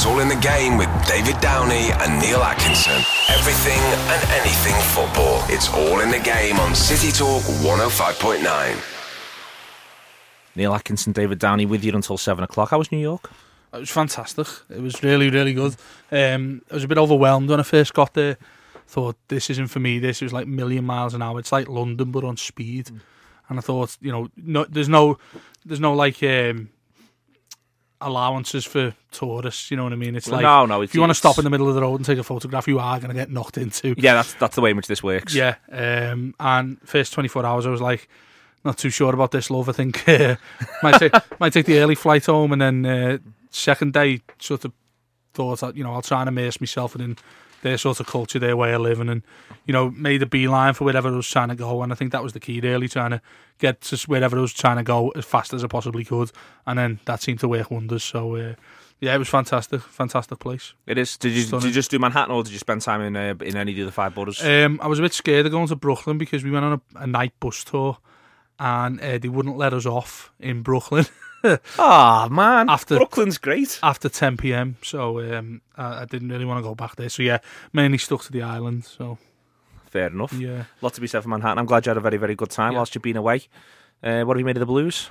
It's all in the game with David Downey and Neil Atkinson. Everything and anything football. It's all in the game on City Talk 105.9. Neil Atkinson, David Downey with you until seven o'clock. How was New York? It was fantastic. It was really, really good. Um, I was a bit overwhelmed when I first got there. Thought this isn't for me. This was like million miles an hour. It's like London but on speed. Mm. And I thought, you know, no, there's no, there's no like um, allowances for tourists. You know what I mean? It's like no, no. if you want to stop in the middle of the road and take a photograph, you are going to get knocked into. Yeah, that's that's the way in which this works. Yeah. Um, and first 24 hours, I was like, not too sure about this, love. I think uh, might take might take the early flight home, and then uh, second day sort of thought that you know I'll try and immerse myself in their sort of culture, their way of living, and you know made a beeline for wherever I was trying to go. And I think that was the key, really, trying to get to wherever I was trying to go as fast as I possibly could, and then that seemed to work wonders. So. Uh, yeah, it was fantastic, fantastic place. It is. Did you, did you just do Manhattan, or did you spend time in uh, in any of the other five boroughs? Um, I was a bit scared of going to Brooklyn because we went on a, a night bus tour, and uh, they wouldn't let us off in Brooklyn Ah, man. after Brooklyn's great. after 10 p.m. So um, I, I didn't really want to go back there. So yeah, mainly stuck to the island. So Fair enough. yeah, lot to be said for Manhattan. I'm glad you had a very, very good time Yeah. whilst you've been away. Uh, what have you made of the Blues?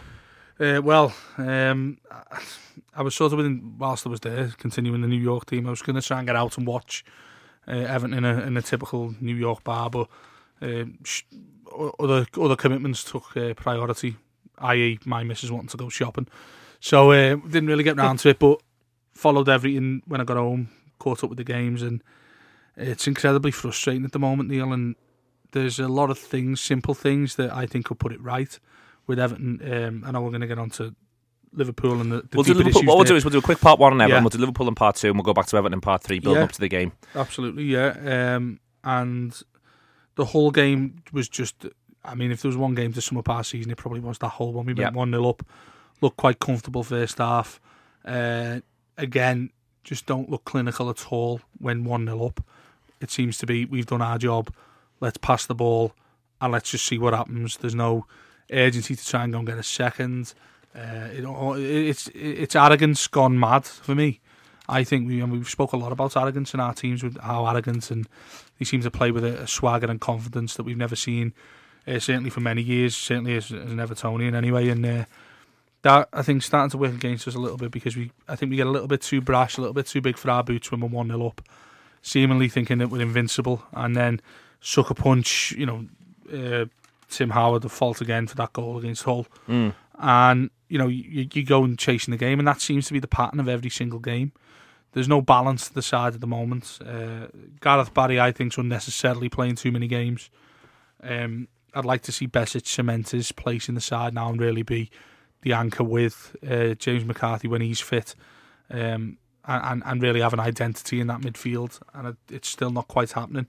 uh, well, um, I- I was sort of within whilst I was there, continuing the New York team. I was going to try and get out and watch uh, Everton in a in a typical New York bar, but uh, sh- other other commitments took uh, priority. I.e., my missus wanting to go shopping, so uh, didn't really get round to it. But followed everything when I got home, caught up with the games, and it's incredibly frustrating at the moment, Neil. And there's a lot of things, simple things that I think could put it right with Everton. Um, I know we're going to get on to Liverpool and the, the We'll do Liverpool. What we'll there. do is we'll do a quick part one on Everton. Yeah. We'll do Liverpool in part two, and we'll go back to Everton in part three, building Yeah. up to the game. Absolutely, yeah. Um, and the whole game was just. I mean, if there was one game to sum up our season, it probably was that whole one. We went one 0 up, looked quite comfortable first half. Uh, again, just don't look clinical at all when one 0 up. It seems to be we've done our job. Let's pass the ball and let's just see what happens. There's no urgency to try and go and get a second. Uh, it, it's it's arrogance gone mad for me. I think we and we've spoke a lot about arrogance in our teams with how arrogant and they seem to play with a, a swagger and confidence that we've never seen, uh, certainly for many years, certainly as, as an Evertonian anyway. And uh, that I think starting to work against us a little bit because we I think we get a little bit too brash, a little bit too big for our boots when we're one 0 up, seemingly thinking that we're invincible, and then sucker punch. You know, uh, Tim Howard the fault again for that goal against Hull Mm. and you know you, you go and chasing the game, and that seems to be the pattern of every single game. There's no balance to the side at the moment. Uh, Gareth Barry, I think, is unnecessarily playing too many games. Um, I'd like to see Besic cement his place in the side now and really be the anchor with uh, James McCarthy when he's fit, um, and and really have an identity in that midfield. And it's still not quite happening.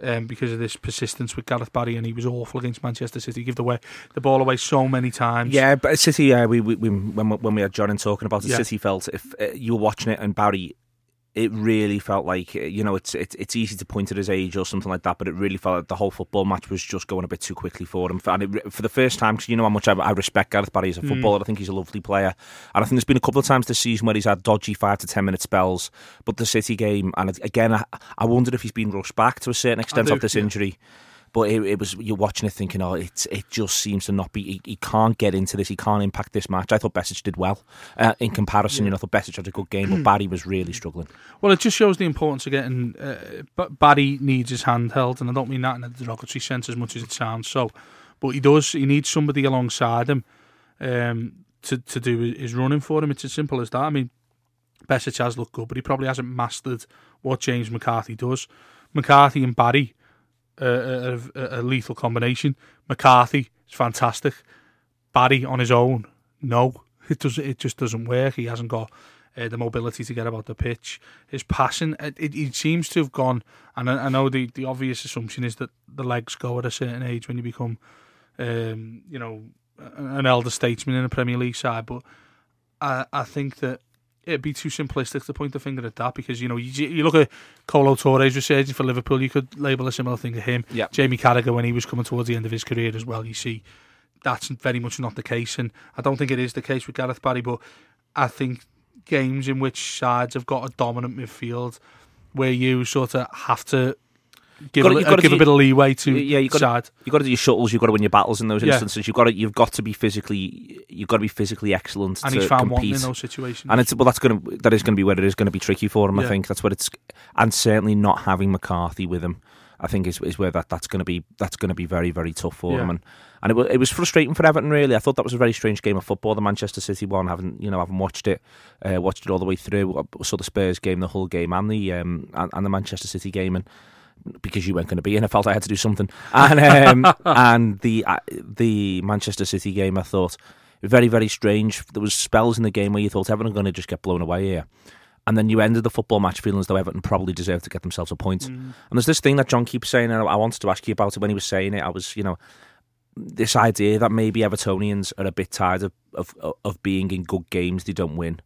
Um, because of this persistence with Gareth Barry, and he was awful against Manchester City. He gave the way the ball away so many times. Yeah, but City. Yeah, we, we, we when we- when we had John and talking about it, Yeah. City felt if uh, you were watching it and Barry, it really felt like uh, you know it's it's it's easy to point at his age or something like that, but it really felt like the whole football match was just going a bit too quickly for him. And it, for the first time, because you know how much I, I respect Gareth Barry as a footballer, I think he's a lovely player, and I think there's been a couple of times this season where he's had dodgy five to ten minute spells. But the City game, and again, I, I wondered if he's been rushed back to a certain extent do, of this yeah. injury. But it, it was you're watching it thinking, oh, it's it just seems to not be. He, he can't get into this. He can't impact this match. I thought Besic did well uh, in comparison. You know, I thought Besic had a good game, but Barry was really struggling. Well, it just shows the importance of getting. Uh, but Barry needs his hand held, and I don't mean that in a derogatory sense as much as it sounds. So, but he does. He needs somebody alongside him um, to to do his running for him. It's as simple as that. I mean, Besic has looked good, but he probably hasn't mastered what James McCarthy does. McCarthy and Barry a, a lethal combination. McCarthy is fantastic. Barry on his own, no, it does. It just doesn't work. He hasn't got uh, the mobility to get about the pitch. His passing, it, it, it seems to have gone. And I, I know the, the obvious assumption is that the legs go at a certain age when you become, um, you know, an elder statesman in a Premier League side. But I, I think that it'd be too simplistic to point the finger at that because you know you, you look at Kolo Toure resurging for Liverpool, you could label a similar thing to him. Yeah. Jamie Carragher when he was coming towards the end of his career as well. You see, that's very much not the case, and I don't think it is the case with Gareth Barry. But I think games in which sides have got a dominant midfield where you sort of have to give, gotta- a, you've gotta give a bit of leeway to Yeah, you got side. to, you got to do your shuttles. You've got to win your battles in those Yeah. instances. You've got to you've got to be physically you've got to be physically excellent And to he's found one in those situations. And it's well, that's going to that is going to be where it is going to be tricky for him. I think that's what it's, and certainly not having McCarthy with him. I think is, is where that, that's going to be that's going to be very very tough for Yeah. him. And and it, wa- it was frustrating for Everton. Really, I thought that was a very strange game of football. The Manchester City one, having you know having watched it, uh, watched it all the way through. I saw the Spurs game, the whole game, and the um, and, and the Manchester City game, and because you weren't going to be in, I felt I had to do something. And um, and the uh, the Manchester City game, I thought very very strange. There was spells in the game where you thought Everton are going to just get blown away here. And then you ended the football match feeling as though Everton probably deserved to get themselves a point. Mm. And there's this thing that John keeps saying, and I wanted to ask you about it when he was saying it. I was, you know, this idea that maybe Evertonians are a bit tired of, of, of being in good games they don't win.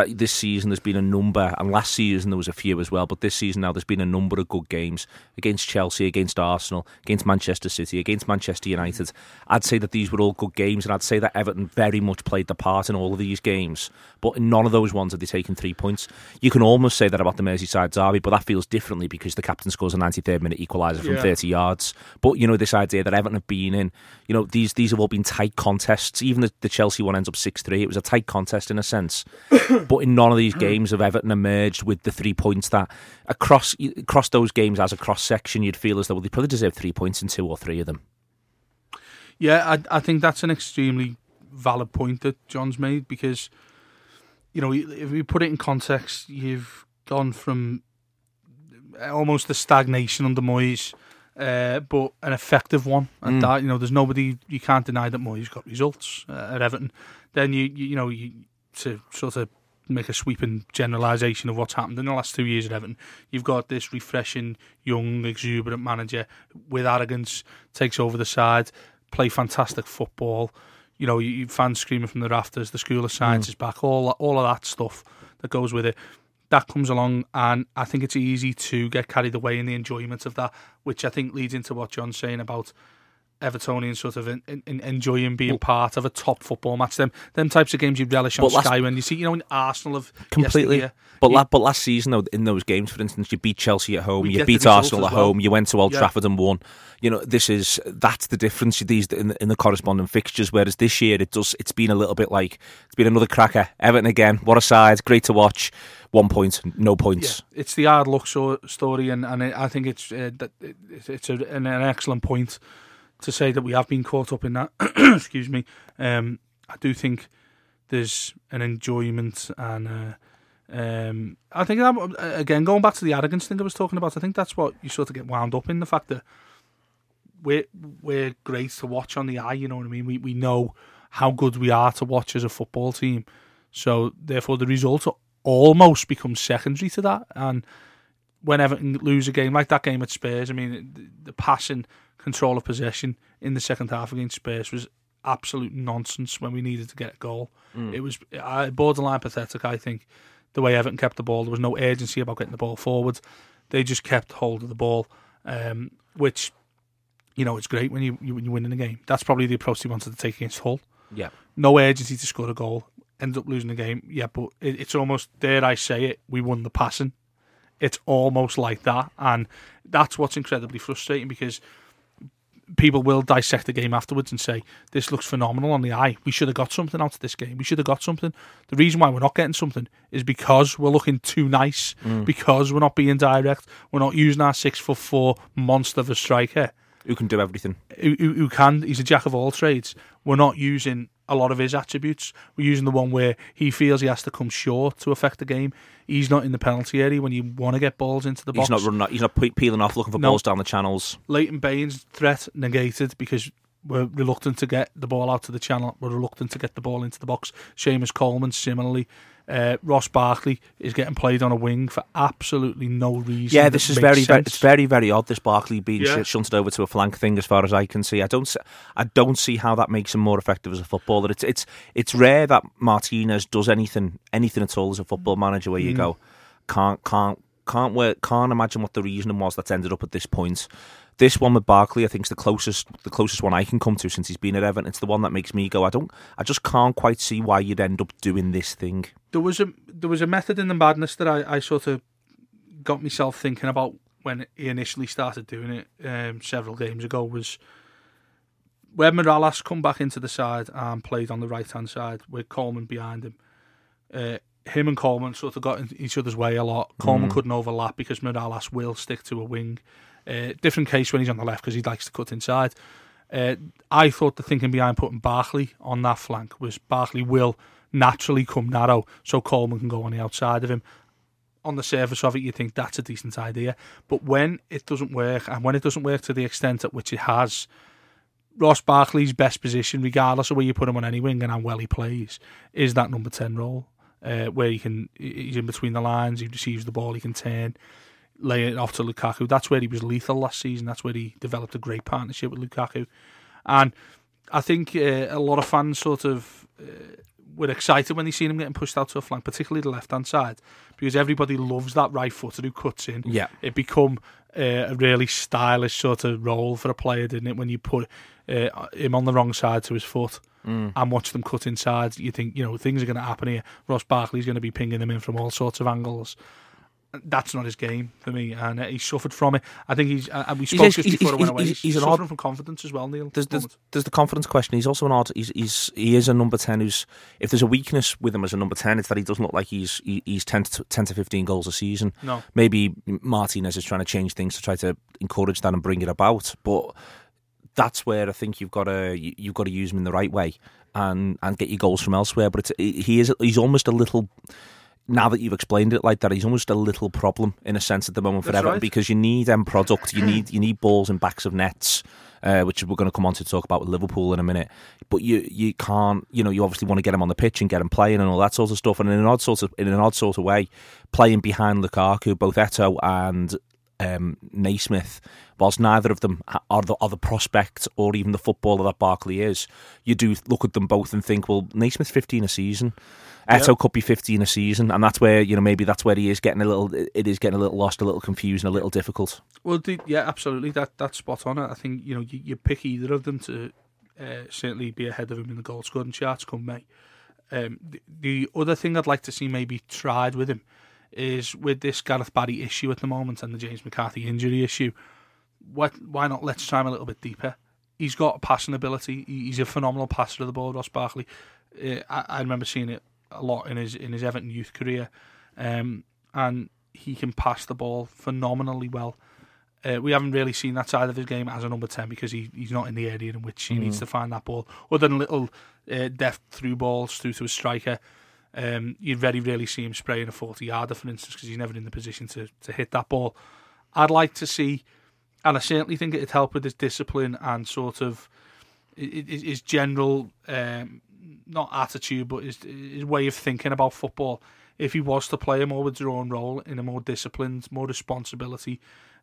That this season there's been a number, and last season there was a few as well, but this season now there's been a number of good games against Chelsea, against Arsenal, against Manchester City, against Manchester United. I'd say that these were all good games, and I'd say that Everton very much played the part in all of these games. But in none of those ones have they taken three points. You can almost say that about the Merseyside derby, but that feels differently because the captain scores a 93rd minute equaliser from Yeah. 30 yards. But you know this idea that Everton have been in, you know these these have all been tight contests. Even the, the Chelsea one ends up six three. It was a tight contest in a sense, but in none of these games have Everton emerged with the three points that across across those games as a cross section you'd feel as though well, they probably deserve three points in two or three of them. Yeah, I, I think that's an extremely valid point that John's made because, you know, if we put it in context, you've gone from almost a stagnation under Moyes, uh, but an effective one And Mm. that. You know, there's nobody you can't deny that Moyes got results uh, at Everton. Then you, you, you know, you, to sort of make a sweeping generalisation of what's happened in the last two years at Everton. You've got this refreshing, young, exuberant manager with arrogance takes over the side, play fantastic football. You know, you, you fans screaming from the rafters. The School of Science mm. is back. All all of that stuff that goes with it. That comes along, and I think it's easy to get carried away in the enjoyment of that, which I think leads into what John's saying about Evertonians sort of in, in, enjoying being part of a top football match. Them them types of games you relish on But last- Sky when you see, you know, in Arsenal of Completely. But, you- la- but last season, though, in those games, for instance, you beat Chelsea at home, you beat Arsenal at well. home, you went to Old Yeah. Trafford and won. You know, this is that's the difference. These in the, in the corresponding fixtures. Whereas this year, it does. It's been a little bit like it's been another cracker. Everton again. What a side! Great to watch. One point, no points. Yeah, it's the hard luck so, story, and, and I think it's uh, that it, it's a, an, an excellent point to say that we have been caught up in that. Excuse me. Um, I do think there's an enjoyment, and uh, um, I think that, again going back to the arrogance thing I was talking about. I think that's what you sort of get wound up in the fact that we're we're great to watch on the eye. You know what I mean? We we know how good we are to watch as a football team. So therefore, the result almost becomes secondary to that. And when Everton lose a game like that game at Spurs, I mean, the, the passing control of possession in the second half against Spurs was absolute nonsense when we needed to get a goal. It was borderline pathetic, I think, the way Everton kept the ball. There was no urgency about getting the ball forward. They just kept hold of the ball, um, which, you know, it's great when you, you when you win in a game. That's probably the approach they wanted to take against Hull Yeah. no urgency to score a goal, ends up losing the game. Yeah, but it, it's almost, dare I say it, we won the passing. It's almost like that. And that's what's incredibly frustrating because people will dissect the game afterwards and say, this looks phenomenal on the eye. We should have got something out of this game. We should have got something. The reason why we're not getting something is because we're looking too nice, mm. because we're not being direct, we're not using our six foot four monster of a striker Who can do everything? who, who can. He's a jack of all trades. We're not using a lot of his attributes. We're using the one where he feels he has to come short to affect the game. He's not in the penalty area when you want to get balls into the box. He's not running. He's not peeling off, looking for No. balls down the channels. Leighton Baines' threat negated because we're reluctant to get the ball out to the channel. We're reluctant to get the ball into the box. Seamus Coleman, similarly. Uh, Ross Barkley is getting played on a wing for absolutely no reason. Yeah, this is very, very, it's very, very odd. This Barkley being Yeah. shunted over to a flank thing, as far as I can see. I don't, s- I don't see how that makes him more effective as a footballer. It's, it's, it's rare that Martinez does anything, anything at all as a football manager. Where you Mm. go, can't, can't, can't work, can't imagine what the reasoning was that's ended up at this point. This one with Barkley, I think, is the closest, the closest one I can come to since he's been at Everton. It's the one that makes me go, I don't, I just can't quite see why you'd end up doing this thing. There was a there was a method in the madness that I, I sort of got myself thinking about when he initially started doing it um, several games ago was when Mirallas come back into the side and played on the right hand side with Coleman behind him. Uh, him and Coleman sort of got in each other's way a lot. Coleman couldn't overlap because Mirallas will stick to a wing. Uh, different case when he's on the left because he likes to cut inside. Uh, I thought the thinking behind putting Barkley on that flank was Barkley will naturally come narrow so Coleman can go on the outside of him. On the surface of it, you think that's a decent idea. But when it doesn't work, and when it doesn't work to the extent at which it has, Ross Barkley's best position, regardless of where you put him on any wing and how well he plays, is that number 10 role. Uh, where he can, he's in between the lines, he receives the ball, he can turn, lay it off to Lukaku. That's where he was lethal last season. That's where he developed a great partnership with Lukaku. And I think uh, a lot of fans sort of uh, were excited when they seen him getting pushed out to a flank, particularly the left hand side, because everybody loves that right footer who cuts in. Yeah. It become uh, a really stylish sort of role for a player, didn't it? When you put uh, him on the wrong side to his foot Mm. and watch them cut inside, you think, you know, things are going to happen here. Ross Barkley's going to be pinging them in from all sorts of angles. That's not his game for me, and uh, he suffered from it. I think he's. Uh, we spoke He's- just he's- before I he's- went away. he's- He's, an suffering odd- from confidence as well, Neil. There's, the there's, there's the confidence question. He's also an odd. He's, he's he is a number ten. Who's if there's a weakness with him as a number ten, it's that he doesn't look like he's he, he's 10 to, 10 to fifteen goals a season. No. maybe Martinez is trying to change things to try to encourage that and bring it about. But that's where I think you've got to you, you've got to use him in the right way and and get your goals from elsewhere. But it's he is he's almost a little. Now that you've explained it like that, he's almost a little problem in a sense at the moment for Everton right. because you need end product, you need you need balls in backs of nets, uh, which we're going to come on to talk about with Liverpool in a minute. But you you can't, you know, you obviously want to get him on the pitch and get him playing and all that sort of stuff. And in an odd sort of in an odd sort of way, playing behind Lukaku, both Eto'o and um, Naismith, whilst neither of them are the, are the prospect or even the footballer that Barkley is, you do look at them both and think, well, Naismith's 15 a season. Eto'o could be 15 a season, and that's where you know maybe that's where he is getting a little. It is getting a little lost, a little confused, and a little difficult. Well, yeah, absolutely. That that's spot on. I think you know you, you pick either of them to uh, certainly be ahead of him in the goal scoring charts come May. Um, the, the other thing I'd like to see maybe tried with him is with this Gareth Barry issue at the moment and the James McCarthy injury issue. What? Why not? Let's try him a little bit deeper. He's got passing ability. He's a phenomenal passer of the ball, Ross Barkley. Uh, I, I remember seeing it a lot in his in his Everton youth career, um, and he can pass the ball phenomenally well. Uh, we haven't really seen that side of his game as a number 10 because he, he's not in the area in which he needs to find that ball. Other than little uh, deft through balls through to a striker, um, you very rarely see him spraying a 40 yarder, for instance, because he's never in the position to, to hit that ball. I'd like to see, and I certainly think it'd help with his discipline and sort of his general, um, not attitude, but his, his way of thinking about football. If he was to play a more withdrawn role in a more disciplined, more responsibility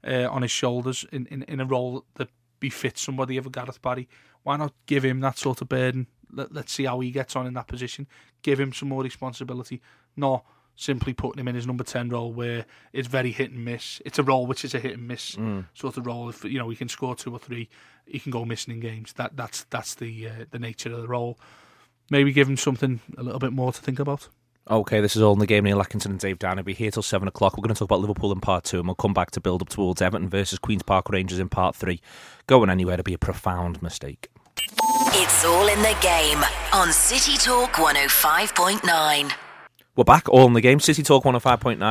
uh, on his shoulders in, in, in a role that befits somebody of a Gareth Barry, why not give him that sort of burden? Let, let's see how he gets on in that position. Give him some more responsibility, not simply putting him in his number 10 role where it's very hit and miss. It's a role which is a hit and miss sort of role. If you know he can score two or three, he can go missing in games. That that's that's the uh, the nature of the role. Maybe give him something a little bit more to think about. Okay, this is all in the game. Neil Atkinson and Dave Down. will be here till seven o'clock. We're going to talk about Liverpool in part two, and we'll come back to build up towards Everton versus Queens Park Rangers in part three. Going anywhere to be a profound mistake. It's all in the game on City Talk 105.9. We're back, all in the game. City Talk 105.9.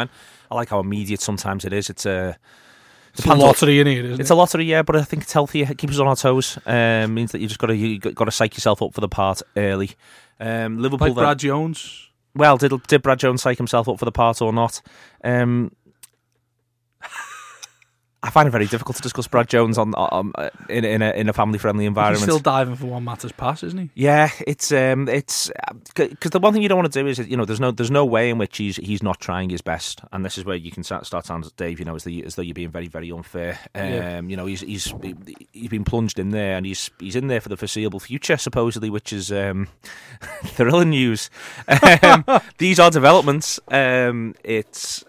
I like how immediate sometimes it is. It's a. It's a lottery in here, isn't it? It's it? a lottery, yeah, but I think it's healthy. It keeps us on our toes. Um, means that you just got to you got to psych yourself up for the part early. Um, Liverpool, like then- Brad Jones. well, did did Brad Jones psych himself up for the part or not? Um, I find it very difficult to discuss Brad Jones on, on in in a in a family friendly environment. He's still diving for Juan Mata's pass, isn't he? Yeah, it's um, it's because the one thing you don't want to do is you know there's no there's no way in which he's he's not trying his best, and this is where you can start start sounding Dave, you know, as though, you, as though you're being very very unfair. Um, Yeah. you know, he's he's he's been plunged in there, and he's he's in there for the foreseeable future, supposedly, which is um, thrilling news. Um, these are developments. Um, it's.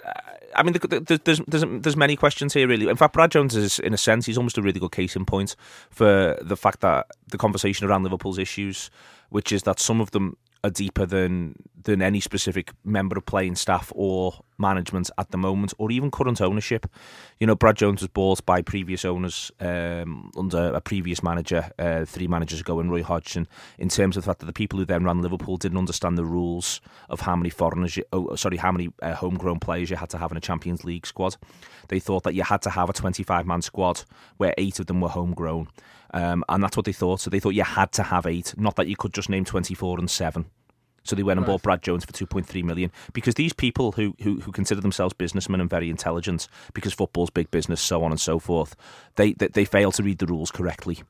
I mean, the- the- there's, there's there's many questions here, really. In fact, Brad Jones is, in a sense, he's almost a really good case in point for the fact that the conversation around Liverpool's issues, which is that some of them are deeper than than any specific member of playing staff or management at the moment, or even current ownership. You know, Brad Jones was bought by previous owners um, under a previous manager, uh, three managers ago, and Roy Hodgson. In terms of the fact that the people who then ran Liverpool didn't understand the rules of how many foreigners, you, oh, sorry, how many uh, homegrown players you had to have in a Champions League squad. They thought that you had to have a 25 man squad where eight of them were homegrown. Um, and that's what they thought. So they thought you had to have eight, not that you could just name 24 and seven. So they went and right. bought Brad Jones for 2.3 million because these people who, who who consider themselves businessmen and very intelligent because football's big business, so on and so forth, they they, they fail to read the rules correctly.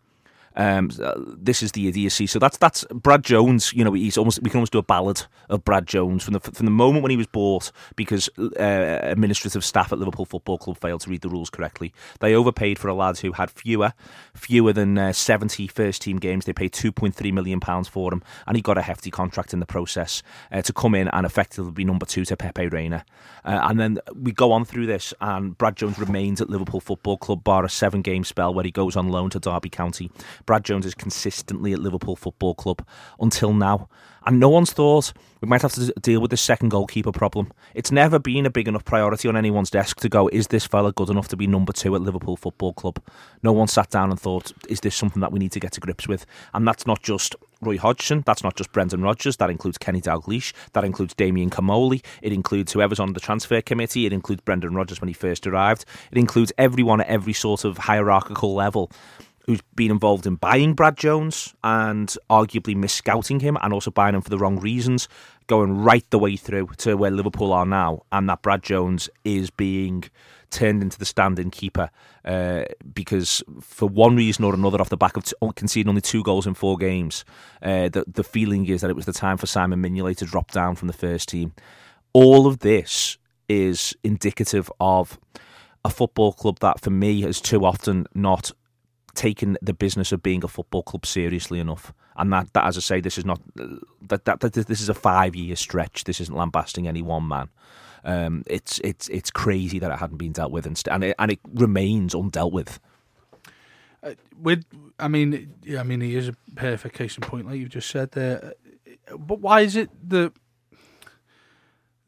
Um, uh, this is the idiocy. So that's that's Brad Jones. You know, he's almost we can almost do a ballad of Brad Jones from the from the moment when he was bought because uh, administrative staff at Liverpool Football Club failed to read the rules correctly. They overpaid for a lad who had fewer fewer than uh, 70 first team games. They paid 2.3 million pounds for him, and he got a hefty contract in the process uh, to come in and effectively be number two to Pepe Reina. Uh, and then we go on through this, and Brad Jones remains at Liverpool Football Club bar a seven game spell where he goes on loan to Derby County. Brad Jones is consistently at Liverpool Football Club until now. And no one's thought we might have to deal with this second goalkeeper problem. It's never been a big enough priority on anyone's desk to go, is this fella good enough to be number two at Liverpool Football Club? No one sat down and thought, is this something that we need to get to grips with? And that's not just Roy Hodgson, that's not just Brendan Rodgers, that includes Kenny Dalglish, that includes Damien Comolli, it includes whoever's on the transfer committee, it includes Brendan Rodgers when he first arrived, it includes everyone at every sort of hierarchical level who's been involved in buying Brad Jones and arguably misscouting him and also buying him for the wrong reasons, going right the way through to where Liverpool are now, and that Brad Jones is being turned into the standing keeper uh, because for one reason or another, off the back of t- conceding only two goals in four games, uh, the, the feeling is that it was the time for Simon Mignolet to drop down from the first team. All of this is indicative of a football club that, for me, has too often not taken the business of being a football club seriously enough. And that, that as I say, this is not that, that, that this is a five year stretch. This isn't lambasting any one man. Um, it's it's it's crazy that it hadn't been dealt with, and and it, and it remains undealt with. Uh, with, I mean, I mean, he is a perfect case in point, like you've just said there. But why is it that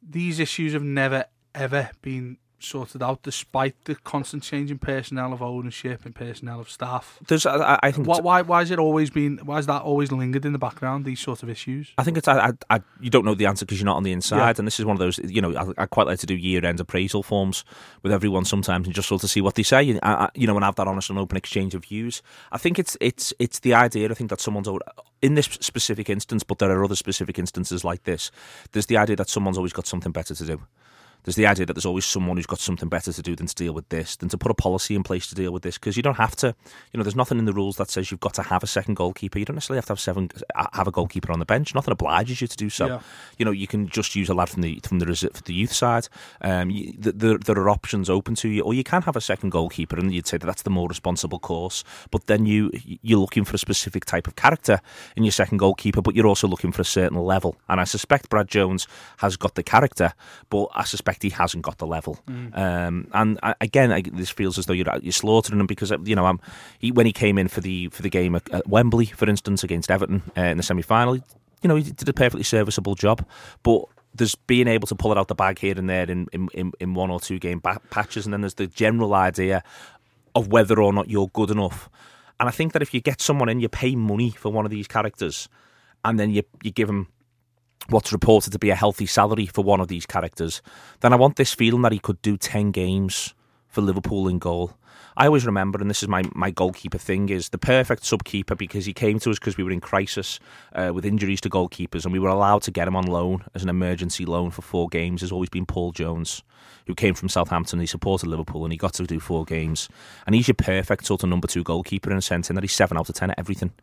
these issues have never ever been sorted out despite the constant change in personnel of ownership and personnel of staff. There's, I, I think, why, why, why has it always been? Why has that always lingered in the background? These sort of issues. I think it's, I, I, you don't know the answer because you're not on the inside, yeah. and this is one of those. You know, I, I quite like to do year-end appraisal forms with everyone sometimes, and just sort of see what they say, and I, you know, and have that honest and open exchange of views. I think it's, it's, it's the idea. I think that someone's in this specific instance, but there are other specific instances like this. There's the idea that someone's always got something better to do there's the idea that there's always someone who's got something better to do than to deal with this, than to put a policy in place to deal with this, because you don't have to. You know, there's nothing in the rules that says you've got to have a second goalkeeper. You don't necessarily have to have seven, uh, have a goalkeeper on the bench. Nothing obliges you to do so. Yeah. You know, you can just use a lad from the from the, from the youth side. Um, you, the, there are options open to you, or you can have a second goalkeeper, and you'd say that that's the more responsible course. But then you you're looking for a specific type of character in your second goalkeeper, but you're also looking for a certain level. And I suspect Brad Jones has got the character, but I suspect he hasn't got the level. Mm. Um, and I, again, I, this feels as though you're you're slaughtering him because you know um, he, when he came in for the for the game at, at Wembley, for instance, against Everton uh, in the semi final, you know he did a perfectly serviceable job, but there's being able to pull it out the bag here and there in, in, in one or two game patches, and then there's the general idea of whether or not you're good enough. And I think that if you get someone in, you pay money for one of these characters, and then you you give them what's reported to be a healthy salary for one of these characters, then I want this feeling that he could do 10 games for Liverpool in goal. I always remember, and this is my, my goalkeeper thing, is the perfect subkeeper because he came to us because we were in crisis uh, with injuries to goalkeepers and we were allowed to get him on loan as an emergency loan for four games. Has always been Paul Jones, who came from Southampton. He supported Liverpool and he got to do four games. And he's your perfect sort of number two goalkeeper in a sense, in that he's seven out of ten at everything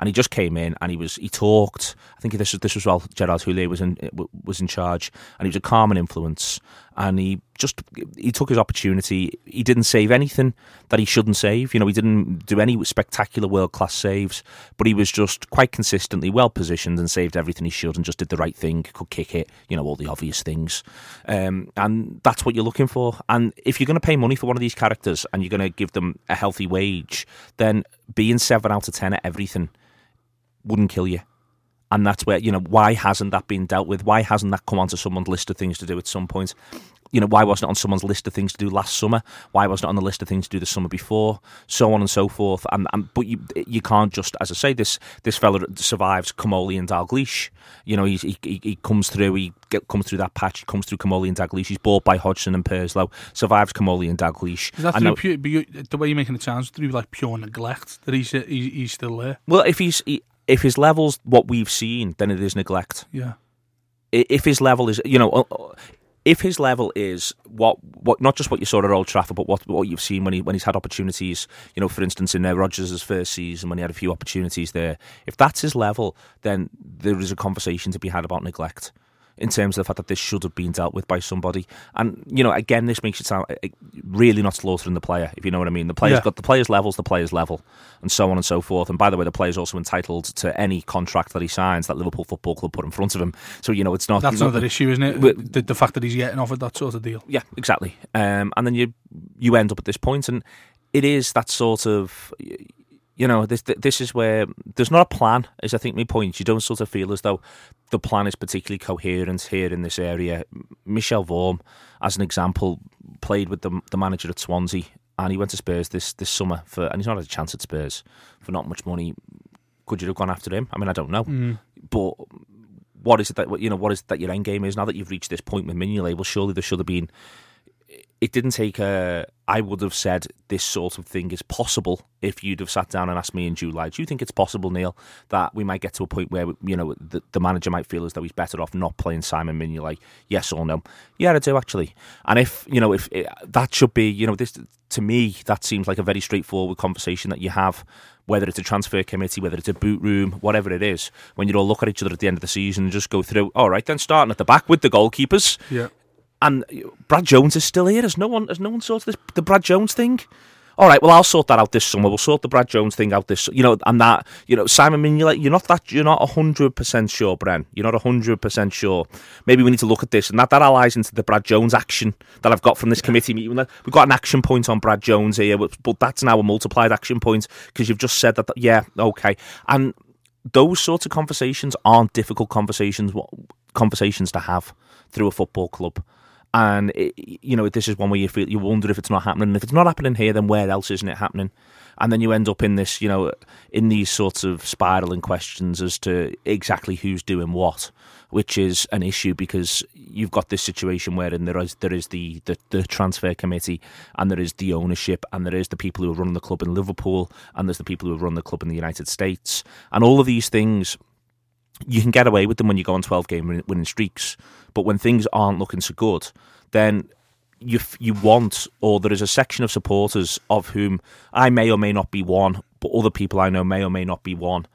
and he just came in and he was he talked. I think this was this was while Gerard Houllier was in was in charge, and he was a calming influence. And he just he took his opportunity. He didn't save anything that he shouldn't save. You know, he didn't do any spectacular world class saves, but he was just quite consistently well positioned and saved everything he should, and just did the right thing. Could kick it, you know, all the obvious things. Um, and that's what you're looking for. And if you're going to pay money for one of these characters and you're going to give them a healthy wage, then being seven out of ten at everything wouldn't kill you. And that's where, you know, why hasn't that been dealt with? Why hasn't that come onto someone's list of things to do at some point? you know, why wasn't it on someone's list of things to do last summer? Why wasn't it on the list of things to do the summer before? So on and so forth. And, and but you you can't just, as I say, this this fella survives Comolli and Dalglish. You know, he, he he comes through, he get, comes through that patch, he comes through Comolli and Dalglish. He's bought by Hodgson and Purslow, survives Comolli and Dalglish. Is that through pure, the way you're making it sound through like pure neglect that he's he's still there? Well, if he's he, if his level's what we've seen, then it is neglect. Yeah if his level is, you know, if his level is what what not just what you saw at Old Trafford, but what what you've seen when he when he's had opportunities, you know, for instance in uh, Rodgers' first season when he had a few opportunities there, if that's his level, then there is a conversation to be had about neglect in terms of the fact that this should have been dealt with by somebody. And you know, again, this makes it sound eh, eh, really not slaughtering the player, if you know what I mean. The player's yeah. got the player's levels, the player's level, and so on and so forth. And by the way, the player's also entitled to any contract that he signs that Liverpool Football Club put in front of him. So you know, it's not that's not, another issue, isn't it? the, the, fact that he's getting offered that sort of deal. Yeah, exactly. Um, and then you you end up at this point, and it is that sort of you know, this this is where there's not a plan. Is I think my point. You don't sort of feel as though the plan is particularly coherent here in this area. Michel Vorm, as an example, played with the the manager at Swansea, and he went to Spurs this this summer for, and he's not had a chance at Spurs for not much money. Could you have gone after him? I mean, I don't know, mm. but what is it that you know? What is that your end game is now that you've reached this point with Mignolet? Well, surely there should have been it didn't take a. I would have said this sort of thing is possible if you'd have sat down and asked me in July. Do you think it's possible, Neil, that we might get to a point where you know the, the manager might feel as though he's better off not playing Simon Mignolet? Yes or no? Yeah, I do actually. And if you know if it, that should be, you know, this to me that seems like a very straightforward conversation that you have whether it's a transfer committee, whether it's a boot room, whatever it is, when you all look at each other at the end of the season and just go through, all right, then starting at the back with the goalkeepers. Yeah. And Brad Jones is still here. Has no one? Has no one sorted this, the Brad Jones thing? All right, well, I'll sort that out this summer. We'll sort the Brad Jones thing out this, you know, and that, you know, Simon Mignolet, you're not that, you're not hundred percent sure, Bren. You're not hundred percent sure. Maybe we need to look at this, and that that allies into the Brad Jones action that I've got from this committee meeting. We've got an action point on Brad Jones here, but that's now a multiplied action point because you've just said that. Yeah, okay, and those sorts of conversations aren't difficult conversations. Conversations to have through a football club. And it, you know, this is one where you feel you wonder if it's not happening. If it's not happening here, then where else isn't it happening? And then you end up in this, you know, in these sorts of spiraling questions as to exactly who's doing what, which is an issue because you've got this situation wherein there is there is the, the, the transfer committee and there is the ownership and there is the people who run the club in Liverpool and there's the people who run the club in the United States and all of these things you can get away with them when you go on 12 game winning streaks. But when things aren't looking so good, then you you want, or there is a section of supporters of whom I may or may not be one, but other people I know may or may not be one.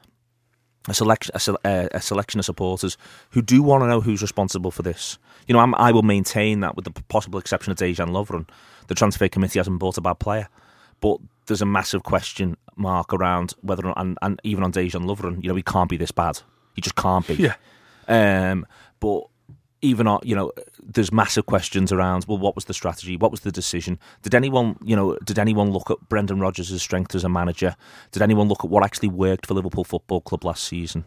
A selection, a, uh, a selection of supporters who do want to know who's responsible for this. You know, I'm, i will maintain that, with the possible exception of Dejan Lovren, the transfer committee hasn't bought a bad player, but there's a massive question mark around whether, and, and even on Dejan Lovren, you know, he can't be this bad. He just can't be. Yeah. Um, but even you know, there's massive questions around. Well, what was the strategy? What was the decision? Did anyone, you know, did anyone look at Brendan Rodgers' strength as a manager? Did anyone look at what actually worked for Liverpool Football Club last season?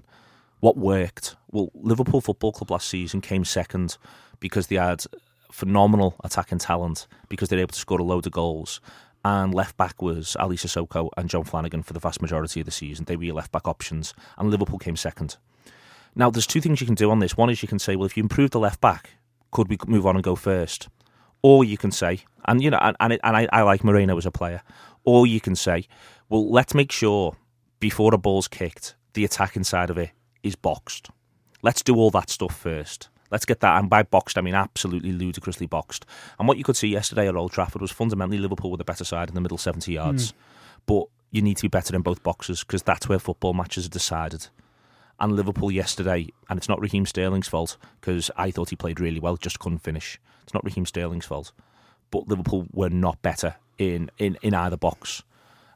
What worked? Well, Liverpool Football Club last season came second because they had phenomenal attacking talent because they were able to score a load of goals. And left back was Aly Cissokho and John Flanagan for the vast majority of the season. They were your left back options, and Liverpool came second. Now, there's two things you can do on this. One is you can say, well, if you improve the left back, could we move on and go first? Or you can say, and you know, and, and, and I, I like Moreno as a player. Or you can say, well, let's make sure before a ball's kicked, the attacking side of it is boxed. Let's do all that stuff first. Let's get that. And by boxed, I mean absolutely ludicrously boxed. And what you could see yesterday at Old Trafford was fundamentally Liverpool with a better side in the middle 70 yards. Mm. But you need to be better in both boxes because that's where football matches are decided and Liverpool yesterday, and it's not Raheem Sterling's fault because I thought he played really well, just couldn't finish. It's not Raheem Sterling's fault, but Liverpool were not better in in, in either box,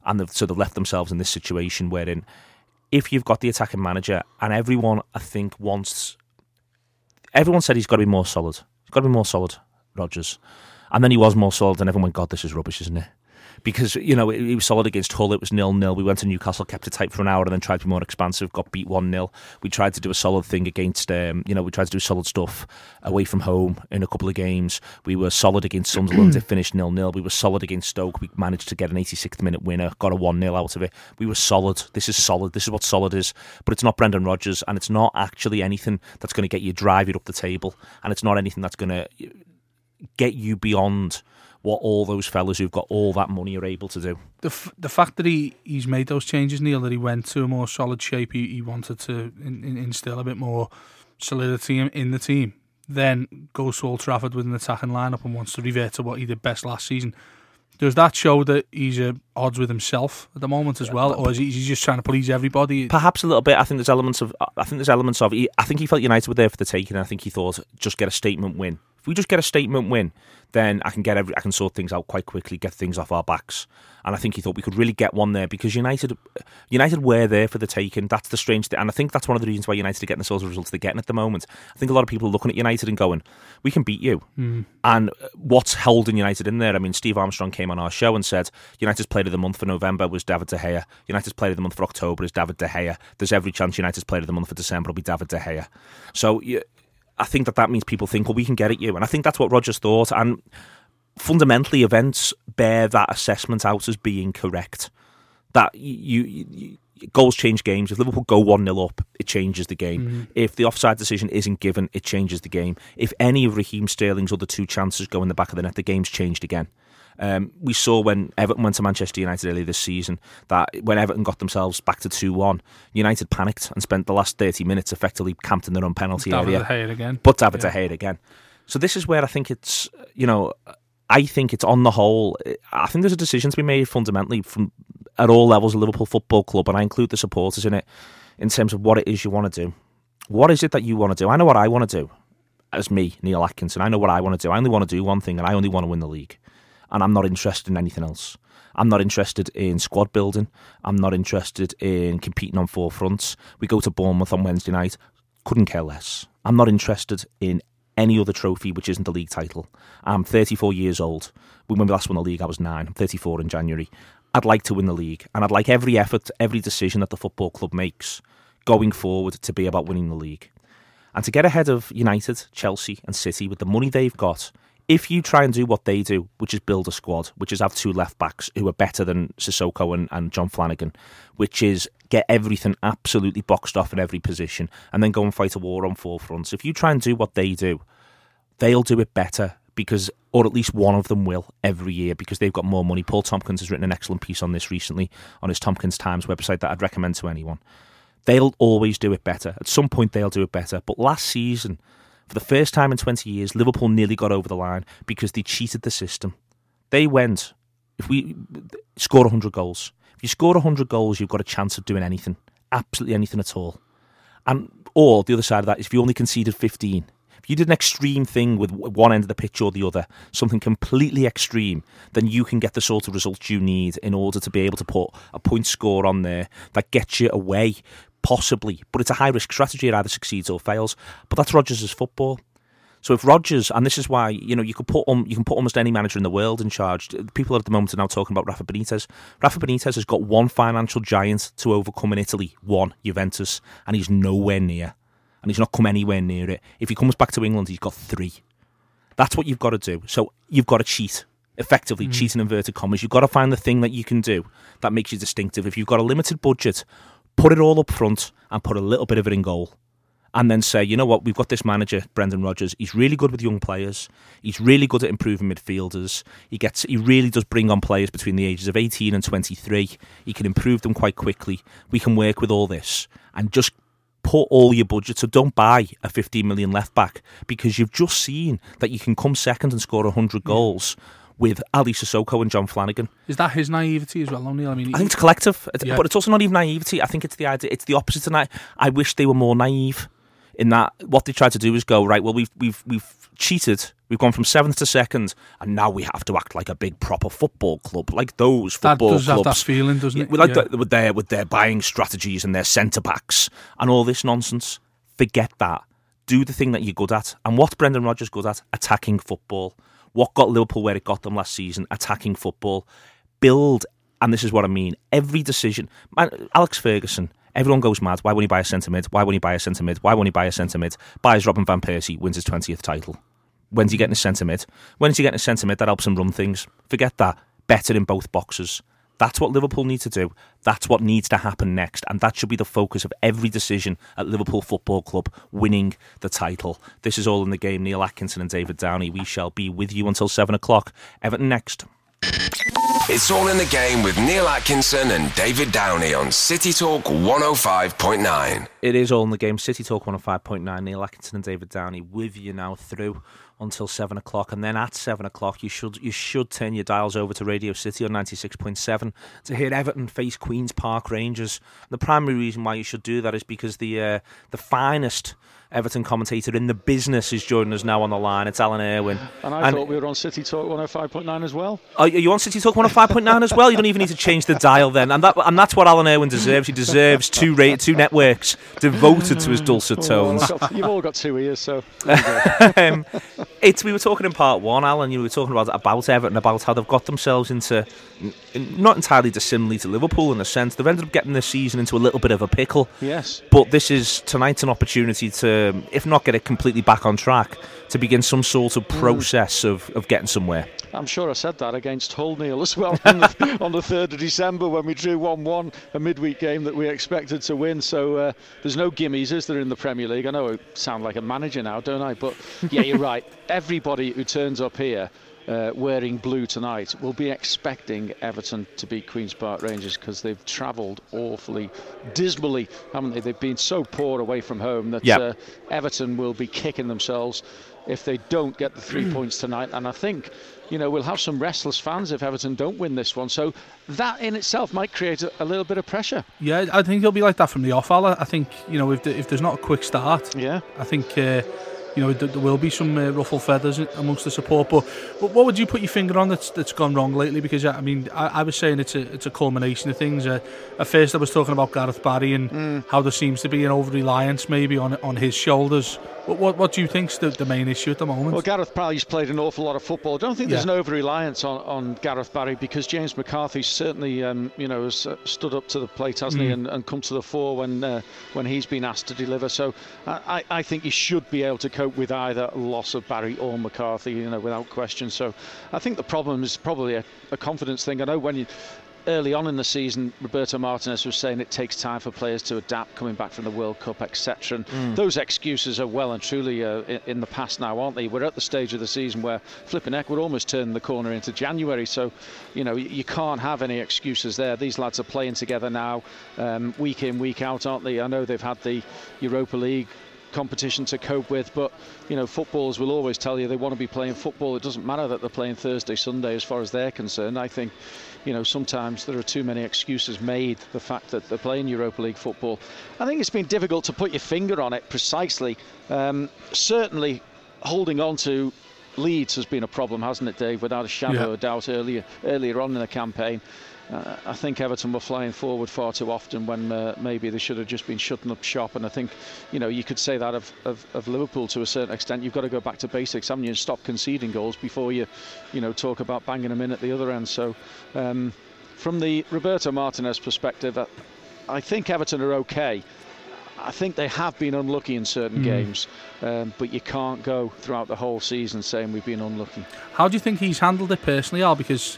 and they've, so they've left themselves in this situation wherein if you've got the attacking manager and everyone I think wants, everyone said he's got to be more solid. He's got to be more solid, Rodgers, and then he was more solid, and everyone went, God, this is rubbish, isn't it? Because you know it, was solid against Hull. It was nil nil. We went to Newcastle, kept it tight for an hour, and then tried to be more expansive. Got beat one 0 We tried to do a solid thing against, um, you know, we tried to do solid stuff away from home in a couple of games. We were solid against Sunderland. it finished nil nil. We were solid against Stoke. We managed to get an 86th minute winner. Got a one 0 out of it. We were solid. This is solid. This is what solid is. But it's not Brendan Rodgers, and it's not actually anything that's going to get you drive you up the table, and it's not anything that's going to get you beyond what all those fellas who've got all that money are able to do. The f- the fact that he, he's made those changes, Neil, that he went to a more solid shape, he, he wanted to in, in, instill a bit more solidity in, in the team, then goes to Old Trafford with an attacking lineup and wants to revert to what he did best last season. Does that show that he's at odds with himself at the moment as well, or is he, is he just trying to please everybody? Perhaps a little bit. I think there's elements of. I think there's elements of. I think he felt United were there for the taking. I think he thought just get a statement win. If we just get a statement win, then I can get every, I can sort things out quite quickly, get things off our backs. And I think he thought we could really get one there because United, United were there for the taking. That's the strange thing, and I think that's one of the reasons why United are getting the sort of results they're getting at the moment. I think a lot of people are looking at United and going, "We can beat you." Mm. And what's holding United in there? I mean, Steve Armstrong came on our show and said United's player of the month for November was David De Gea. United's player of the month for October is David De Gea. There's every chance United's player of the month for December will be David De Gea. So. I think that that means people think, well, we can get at you. And I think that's what Rodgers thought. And fundamentally, events bear that assessment out as being correct. That you, you, you goals change games. If Liverpool go 1 0 up, it changes the game. Mm-hmm. If the offside decision isn't given, it changes the game. If any of Raheem Sterling's other two chances go in the back of the net, the game's changed again. Um, we saw when Everton went to Manchester United earlier this season that when Everton got themselves back to 2 1, United panicked and spent the last 30 minutes effectively camped in their own penalty David area. again. But David yeah. De Gea again. So this is where I think it's, you know, I think it's on the whole, I think there's a decision to be made fundamentally from at all levels of Liverpool Football Club, and I include the supporters in it in terms of what it is you want to do. What is it that you want to do? I know what I want to do as me, Neil Atkinson. I know what I want to do. I only want to do one thing, and I only want to win the league and I'm not interested in anything else. I'm not interested in squad building. I'm not interested in competing on four fronts. We go to Bournemouth on Wednesday night. Couldn't care less. I'm not interested in any other trophy which isn't the league title. I'm 34 years old. When we last won the league, I was nine. I'm 34 in January. I'd like to win the league, and I'd like every effort, every decision that the football club makes going forward to be about winning the league. And to get ahead of United, Chelsea, and City with the money they've got if you try and do what they do, which is build a squad, which is have two left backs who are better than Cissokho and, and John Flanagan, which is get everything absolutely boxed off in every position and then go and fight a war on four fronts. If you try and do what they do, they'll do it better because, or at least one of them will every year because they've got more money. Paul Tomkins has written an excellent piece on this recently on his Tomkins Times website that I'd recommend to anyone. They'll always do it better. At some point, they'll do it better. But last season, for the first time in 20 years, Liverpool nearly got over the line because they cheated the system. They went, if we score 100 goals, if you score 100 goals, you've got a chance of doing anything, absolutely anything at all. And or the other side of that is if you only conceded 15, if you did an extreme thing with one end of the pitch or the other, something completely extreme, then you can get the sort of results you need in order to be able to put a point score on there that gets you away possibly, but it's a high risk strategy. It either succeeds or fails. But that's Rodgers' football. So if Rodgers, and this is why you know you could put um, you can put almost any manager in the world in charge. People at the moment are now talking about Rafa Benitez. Rafa Benitez has got one financial giant to overcome in Italy, one Juventus, and he's nowhere near, and he's not come anywhere near it. If he comes back to England, he's got three. That's what you've got to do. So you've got to cheat effectively mm. cheat in inverted commas. You've got to find the thing that you can do that makes you distinctive. If you've got a limited budget, put it all up front and put a little bit of it in goal. And then say, you know what, we've got this manager, Brendan Rodgers. He's really good with young players. He's really good at improving midfielders. He gets, he really does bring on players between the ages of 18 and 23. He can improve them quite quickly. We can work with all this and just put all your budget. So don't buy a 15 million left back because you've just seen that you can come second and score 100 goals. Yeah with Aly Cissokho and John Flanagan. Is that his naivety as well, O'Neill? I mean, I think it's collective, yeah. but it's also not even naivety. I think it's the idea. It's the opposite tonight. I wish they were more naive in that what they tried to do is go right. Well, we've we've we've cheated. We've gone from seventh to second, and now we have to act like a big proper football club, like those football that does clubs. Have that feeling, doesn't it? With, like yeah. the, with their with their buying strategies and their centre backs and all this nonsense. Forget that. Do the thing that you're good at, and what's Brendan Rodgers good at? Attacking football what got Liverpool where it got them last season, attacking football. build, and this is what I mean, every decision. Man, Alex Ferguson, everyone goes mad. Why won't he buy a centre mid? Why won't he buy a centre mid? Why won't he buy a centre mid? Buys Robin Van Persie, wins his 20th title. When's he getting a centre mid? When's he getting a centre mid that helps him run things? Forget that. Better in both boxes. That's what Liverpool need to do. That's what needs to happen next. And that should be the focus of every decision at Liverpool Football Club, winning the title. This is all in the game. Neil Atkinson and David Downey. We shall be with you until seven o'clock. Everton next. It's all in the game with Neil Atkinson and David Downey on City Talk 105.9. It is all in the game. City Talk 105.9. Neil Atkinson and David Downey with you now through until seven o'clock, and then at seven o'clock you should you should turn your dials over to Radio City on ninety six point seven to hear Everton face Queens Park Rangers. The primary reason why you should do that is because the uh, the finest Everton commentator in the business is joining us now on the line. It's Alan Irwin. And I and thought we were on City Talk 105.9 as well. Are you on City Talk 105.9 as well? You don't even need to change the dial then. And that and that's what Alan Irwin deserves. He deserves two rate, two networks devoted to his dulcet tones. Got, you've all got two ears, so. um, it's we were talking in part one, Alan. You were talking about about Everton, about how they've got themselves into not entirely dissimilarly to Liverpool in a sense. They've ended up getting this season into a little bit of a pickle. Yes. But this is tonight's an opportunity to um, if not get it completely back on track, to begin some sort of hmm. process mm. of, of getting somewhere. I'm sure I said that against Hull Neil as well on the, on the 3rd of December when we drew 1 1, a midweek game that we expected to win. So uh, there's no gimmies, is there, in the Premier League? I know I sound like a manager now, don't I? But yeah, you're right. Everybody who turns up here uh, wearing blue tonight will be expecting Everton to beat Queen's Park Rangers because they've travelled awfully dismally, haven't they? They've been so poor away from home that yep. uh, Everton will be kicking themselves if they don't get the three points tonight. And I think, you know, we'll have some restless fans if Everton don't win this one. So that in itself might create a, a little bit of pressure. Yeah, I think it'll be like that from the off. I think, you know, if, the, if there's not a quick start, yeah, I think. Uh, you know there will be some uh, ruffled feathers amongst the support. But, but what would you put your finger on that's that's gone wrong lately? Because I mean, I, I was saying it's a it's a culmination of things. Uh, at first, I was talking about Gareth Barry and mm. how there seems to be an over reliance maybe on on his shoulders. What, what, what do you think's the, the main issue at the moment? Well, Gareth Barry's played an awful lot of football. I don't think there's yeah. an over reliance on, on Gareth Barry because James McCarthy certainly um, you know has uh, stood up to the plate, hasn't mm. he, and, and, come to the fore when uh, when he's been asked to deliver. So I, I think he should be able to cope with either loss of Barry or McCarthy, you know, without question. So I think the problem is probably a, a confidence thing. I know when you early on in the season, Roberto Martinez was saying it takes time for players to adapt, coming back from the World Cup, etc. Mm. Those excuses are well and truly uh, in, in, the past now, aren't they? We're at the stage of the season where flipping heck, we're almost turning the corner into January. So, you know, you can't have any excuses there. These lads are playing together now, um, week in, week out, aren't they? I know they've had the Europa League competition to cope with. But you know, footballers will always tell you they want to be playing football. It doesn't matter that they're playing Thursday, Sunday, as far as they're concerned. I think, you know, sometimes there are too many excuses made. The fact that they're playing Europa League football, I think it's been difficult to put your finger on it precisely. Um, certainly, holding on to leads has been a problem, hasn't it, Dave? Without a shadow yeah. of doubt. Earlier, earlier on in the campaign. Uh, I think Everton were flying forward far too often when uh, maybe they should have just been shutting up shop. And I think, you know, you could say that of, of, of, Liverpool to a certain extent. You've got to go back to basics, haven't you, and stop conceding goals before you, you know, talk about banging them in at the other end. So, um, from the Roberto Martinez perspective, uh, I think Everton are okay. I think they have been unlucky in certain mm. games, um, but you can't go throughout the whole season saying we've been unlucky. How do you think he's handled it personally, Al? Because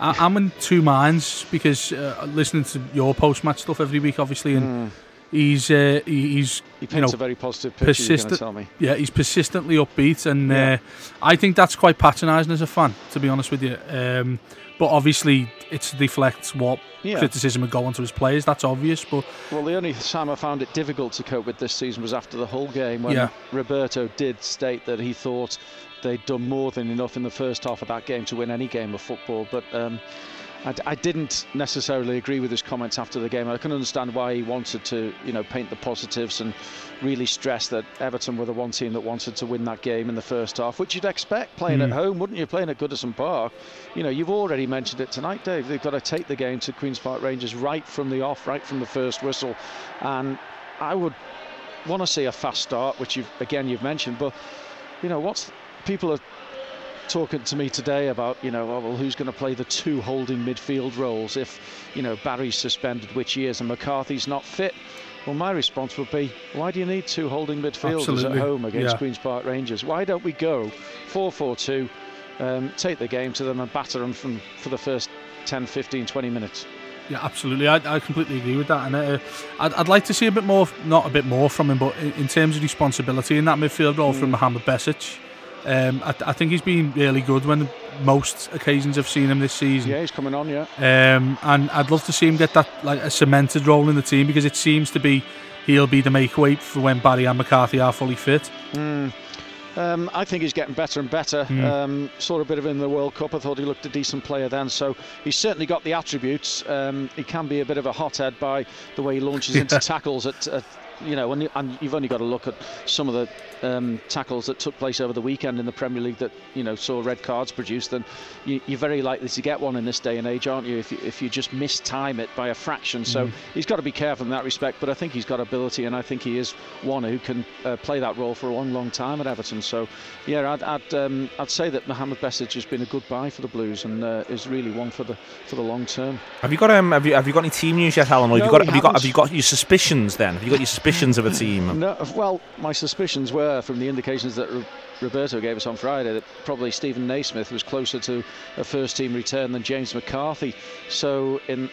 I, am in two minds because uh, listening to your post match stuff every week, obviously, and mm. he's uh, he's he you know, a very positive picture. Persistent, tell me. Yeah, he's persistently upbeat, and yeah. uh, I think that's quite patronising as a fan, to be honest with you. Um, but obviously, it deflects what yeah. criticism would go onto his players. That's obvious. But well, the only time I found it difficult to cope with this season was after the Hull game when yeah. Roberto did state that he thought they'd done more than enough in the first half of that game to win any game of football. But um, I, I, didn't necessarily agree with his comments after the game. I can understand why he wanted to, you know, paint the positives and really stress that Everton were the one team that wanted to win that game in the first half, which you'd expect playing mm. at home, wouldn't you? Playing at Goodison Park. You know, you've already mentioned it tonight, Dave. They've got to take the game to Queens Park Rangers right from the off, right from the first whistle, and I would want to see a fast start, which you've again you've mentioned, but you know what's people are talking to me today about, you know, oh, well, who's going to play the two holding midfield roles if, you know, Barry's suspended, which he is, and McCarthy's not fit. Well, my response would be, why do you need two holding midfielders Absolutely. at home against Yeah. Queen's Park Rangers? Why don't we go 4-4-2, um, take the game to them and batter them from, for the first 10, 15, 20 minutes? Yeah, absolutely. I, I completely agree with that, and uh, I'd, I'd like to see a bit more, not a bit more from him, but in, in terms of responsibility in that midfield role from Mohamed Besic. Um, I, I think he's been really good when most occasions I've seen him this season. Yeah, he's coming on, yeah. Um, and I'd love to see him get that like a cemented role in the team because it seems to be he'll be the make weight for when Barry and McCarthy are fully fit. Um, I think he's getting better and better. Um, saw a bit of him in the World Cup. I thought he looked a decent player then. So he's certainly got the attributes. Um, he can be a bit of a hothead by the way he launches into tackles at. at you know, and, you- and you've only got to look at some of the um, tackles that took place over the weekend in the Premier League that you know saw red cards produced. Then you, you're very likely to get one in this day and age, aren't you? If you, if you just mistime it by a fraction. So he's got to be careful in that respect. But I think he's got ability, and I think he is one who can uh, play that role for a long, long time at Everton. So yeah, I'd I'd, um, I'd say that Mohamed Besic has been a good buy for the Blues and uh, is really one for the for the long term. Have you got um? Have you have you got any team news yet, Alan? Or have No, you got have you got have you got your suspicions then? Have you got your suspicions of a team? No, well, my suspicions were from the indications that Ro- Roberto gave us on Friday that probably Stephen Naismith was closer to a first team return than James McCarthy. So, in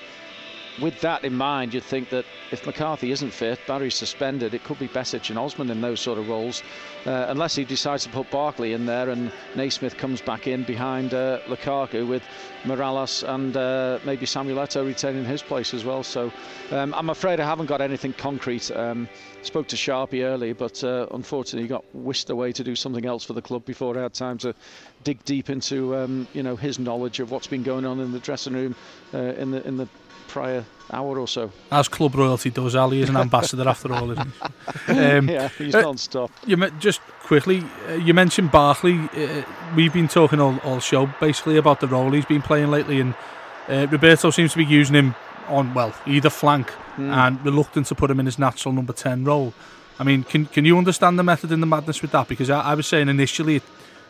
with that in mind, you'd think that if McCarthy isn't fit, Barry's suspended, it could be Besic and Osman in those sort of roles, uh, unless he decides to put Barkley in there and Naismith comes back in behind uh, Lukaku with Mirallas and uh, maybe Samuel Eto'o retaining his place as well. So um, I'm afraid I haven't got anything concrete. Um, spoke to Sharpie early, but uh, unfortunately he got whisked away to do something else for the club before I had time to dig deep into um, you know his knowledge of what's been going on in the dressing room uh, in the in the prior hour or so. As club royalty does, Ali is an ambassador after all, isn't he? Um, Yeah, he's uh, non-stop. You me- just quickly, uh, you mentioned Barkley. Uh, we've been talking all, all show basically about the role he's been playing lately, and uh, Roberto seems to be using him on well either flank and reluctant to put him in his natural number ten role. I mean, can can you understand the method in the madness with that? Because I, I was saying initially it,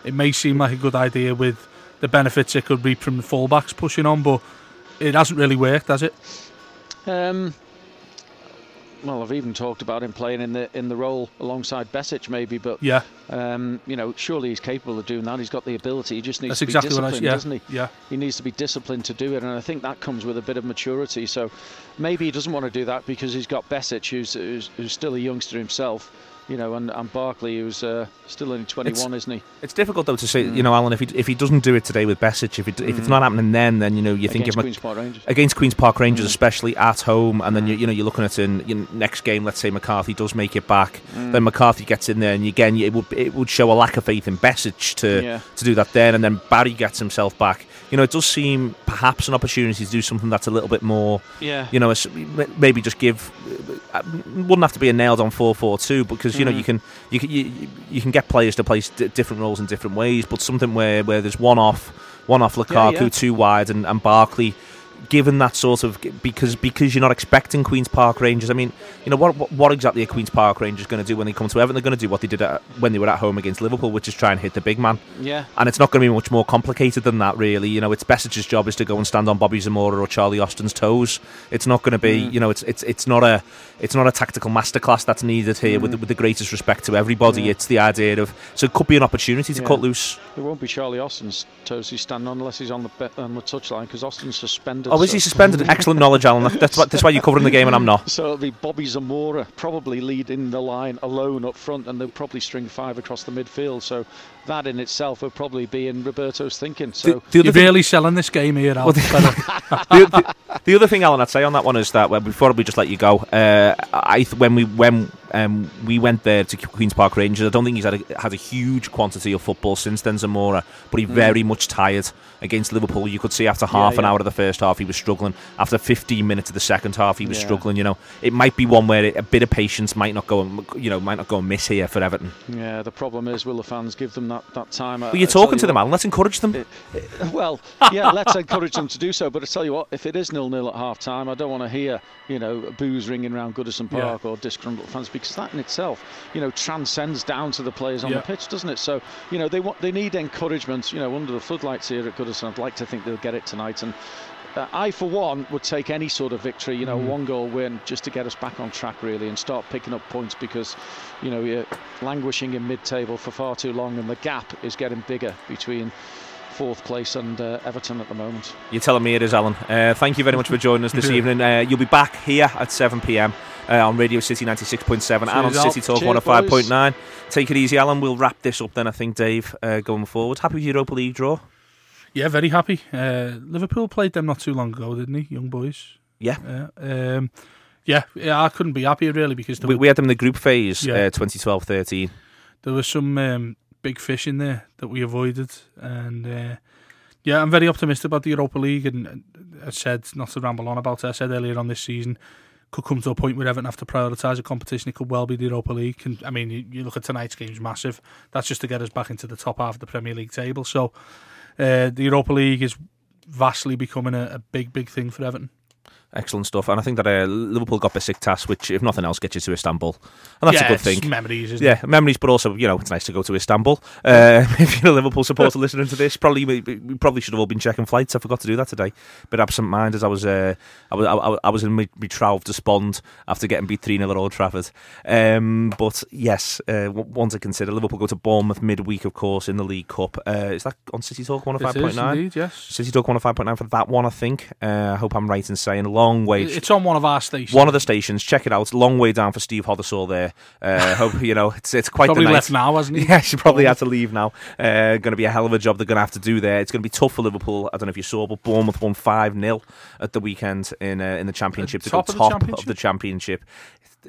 it may seem like a good idea with the benefits it could reap from the fullbacks pushing on, but it hasn't really worked, has it? Um, well, I've even talked about him playing in the in the role alongside Besic, maybe, but Yeah, um, you know, surely he's capable of doing that. He's got the ability. He just needs that's to be exactly what I disciplined, yeah doesn't he? yeah. He needs to be disciplined to do it, and I think that comes with a bit of maturity. So maybe he doesn't want to do that because he's got Besic, who's who's, who's still a youngster himself, you know, and, and Barkley, who's uh, still only 21, isn't he? It's difficult though to say, you mm. know, Alan. If he if he doesn't do it today with Besic, if it, if it's mm. not happening then, then you know you think Against Queens Park Rangers. against Queens Park Rangers, mm. especially at home, and then you, you know you're looking at in you know, next game. Let's say McCarthy does make it back, then McCarthy gets in there, and again it would it would show a lack of faith in Besic to Yeah. to do that then, and then Barry gets himself back. You know, it does seem perhaps an opportunity to do something that's a little bit more. Yeah. You know, maybe just give. uh, Wouldn't have to be a nailed on four four two because you know you can you can you, you can get players to play di- different roles in different ways, but something where where there's one off one off Lukaku, yeah. two wide, and, and Barkley. Given that sort of because because you're not expecting Queens Park Rangers. I mean, you know what what, what exactly are Queens Park Rangers going to do when they come to Everton? They're going to do what they did at, when they were at home against Liverpool, which is try and hit the big man. Yeah. And it's not going to be much more complicated than that, really. You know, it's Besic's job is to go and stand on Bobby Zamora or Charlie Austin's toes. It's not going to be, Mm. you know, it's it's it's not a it's not a tactical masterclass that's needed here. With the, Mm. with the greatest respect to everybody, it's the idea of so it could be an opportunity to Yeah. cut loose. It won't be Charlie Austin's toes he's standing on unless he's on the on the touchline because Austin's suspended. Oh, is so- he suspended? Excellent knowledge, Alan. That's why, that's why you're covering the game and I'm not. So it'll be Bobby Zamora probably leading the line alone up front, and they'll probably string five across the midfield. So that in itself would probably be in Roberto's thinking. So The, the You're other thing, really selling this game here, Al. the, the, the other thing, Alan, I'd say on that one is that well, before we just let you go, uh, I th- when we when um, we went there to Queens Park Rangers, I don't think he's had a, had a huge quantity of football since then, Zamora, but he very much tired against Liverpool. You could see after half an yeah. hour of the first half he was struggling. After 15 minutes of the second half he was Yeah. struggling. You know, it might be one where a bit of patience might not go, and, you know, might not go and miss here for Everton. yeah, the problem is, will the fans give them that, that time? But you're talking to them, Alan. Let's encourage them. Well, yeah, let's encourage them to do so. But I tell you what, if it is nil nil at half time, I don't want to hear you know boos ringing around Goodison Yeah. Park or disgruntled fans because that in itself, you know, transcends down to the players on Yeah. the pitch, doesn't it? So, you know, they want they need encouragement. You know, under the floodlights here at Goodison, I'd like to think they'll get it tonight. And uh, I, for one, would take any sort of victory. You know, Mm. one goal win just to get us back on track really, and start picking up points because, you know, you're languishing in mid-table for far too long, and the gap is getting bigger between fourth place and uh, Everton at the moment. You're telling me it is, Alan. Uh, thank you very much for joining us this evening. Uh, you'll be back here at 7 pm uh, on Radio City 96.7 and on City Talk Cheers, 105.9. Take it easy, Alan. We'll wrap this up then, I think, Dave, uh, going forward. Happy with your Europa League draw? Yeah, very happy. Uh, Liverpool played them not too long ago, didn't he? Young boys. Yeah. Yeah. Um, yeah, yeah, I couldn't be happier really because We, were, we had them in the group phase, Yeah. uh, 2012 13. there was some um, big fish in there that we avoided, and uh, yeah, I'm very optimistic about the Europa League. And, and I said not to ramble on about it. I said earlier on this season could come to a point where Everton have to prioritise a competition. It could well be the Europa League. And I mean, you, you look at tonight's game's massive. That's just to get us back into the top half of the Premier League table. So uh, the Europa League is vastly becoming a, a big, big thing for Everton. Excellent stuff. And I think that uh, Liverpool got Besiktas, which, if nothing else, gets you to Istanbul. And that's yeah, a good it's thing. Memories, isn't Yeah, it? memories, but also you know it's nice to go to Istanbul. Uh, if you're a Liverpool supporter listening to this, probably we, we probably should have all been checking flights. I forgot to do that today. Bit absent-minded. I was uh, I was I, I was in my, my trough despond after getting beat three 0 at Old Trafford. Um, but yes, uh, one to consider. Liverpool go to Bournemouth midweek, of course, in the League Cup. Uh, is that on City Talk one hundred five It point nine? yes. City Talk one hundred five point nine for that one. I think. Uh, I hope I'm right in saying a long way. It's on one of our stations. one of the stations. Check it out. Long way down for Steve Hoddesall there. Uh, hope you know it's it's quite Probably the night. left now, hasn't he? Yeah, she probably had to leave now. Uh, going to be a hell of a job they're going to have to do there. It's going to be tough for Liverpool. I don't know if you saw, but Bournemouth won 5 0 at the weekend in uh, in the Championship to top go of the Championship? of the Championship.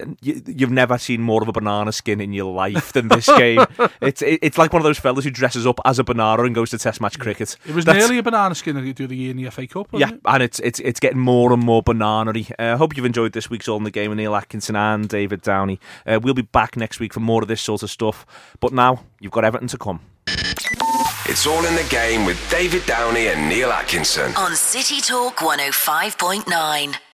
And You, you've never seen more of a banana skin in your life than this game. It's it, it's like one of those fellas who dresses up as a banana and goes to Test match cricket. It was That's- nearly a banana skin that you do the other year in the FA Cup. yeah, it? and it's it's it's getting more and more banana. I uh, hope you've enjoyed this week's All in the Game with Neil Atkinson and David Downey. Uh, we'll be back next week for more of this sort of stuff. But now you've got Everton to come. It's all in the game with David Downey and Neil Atkinson. On City Talk 105.9.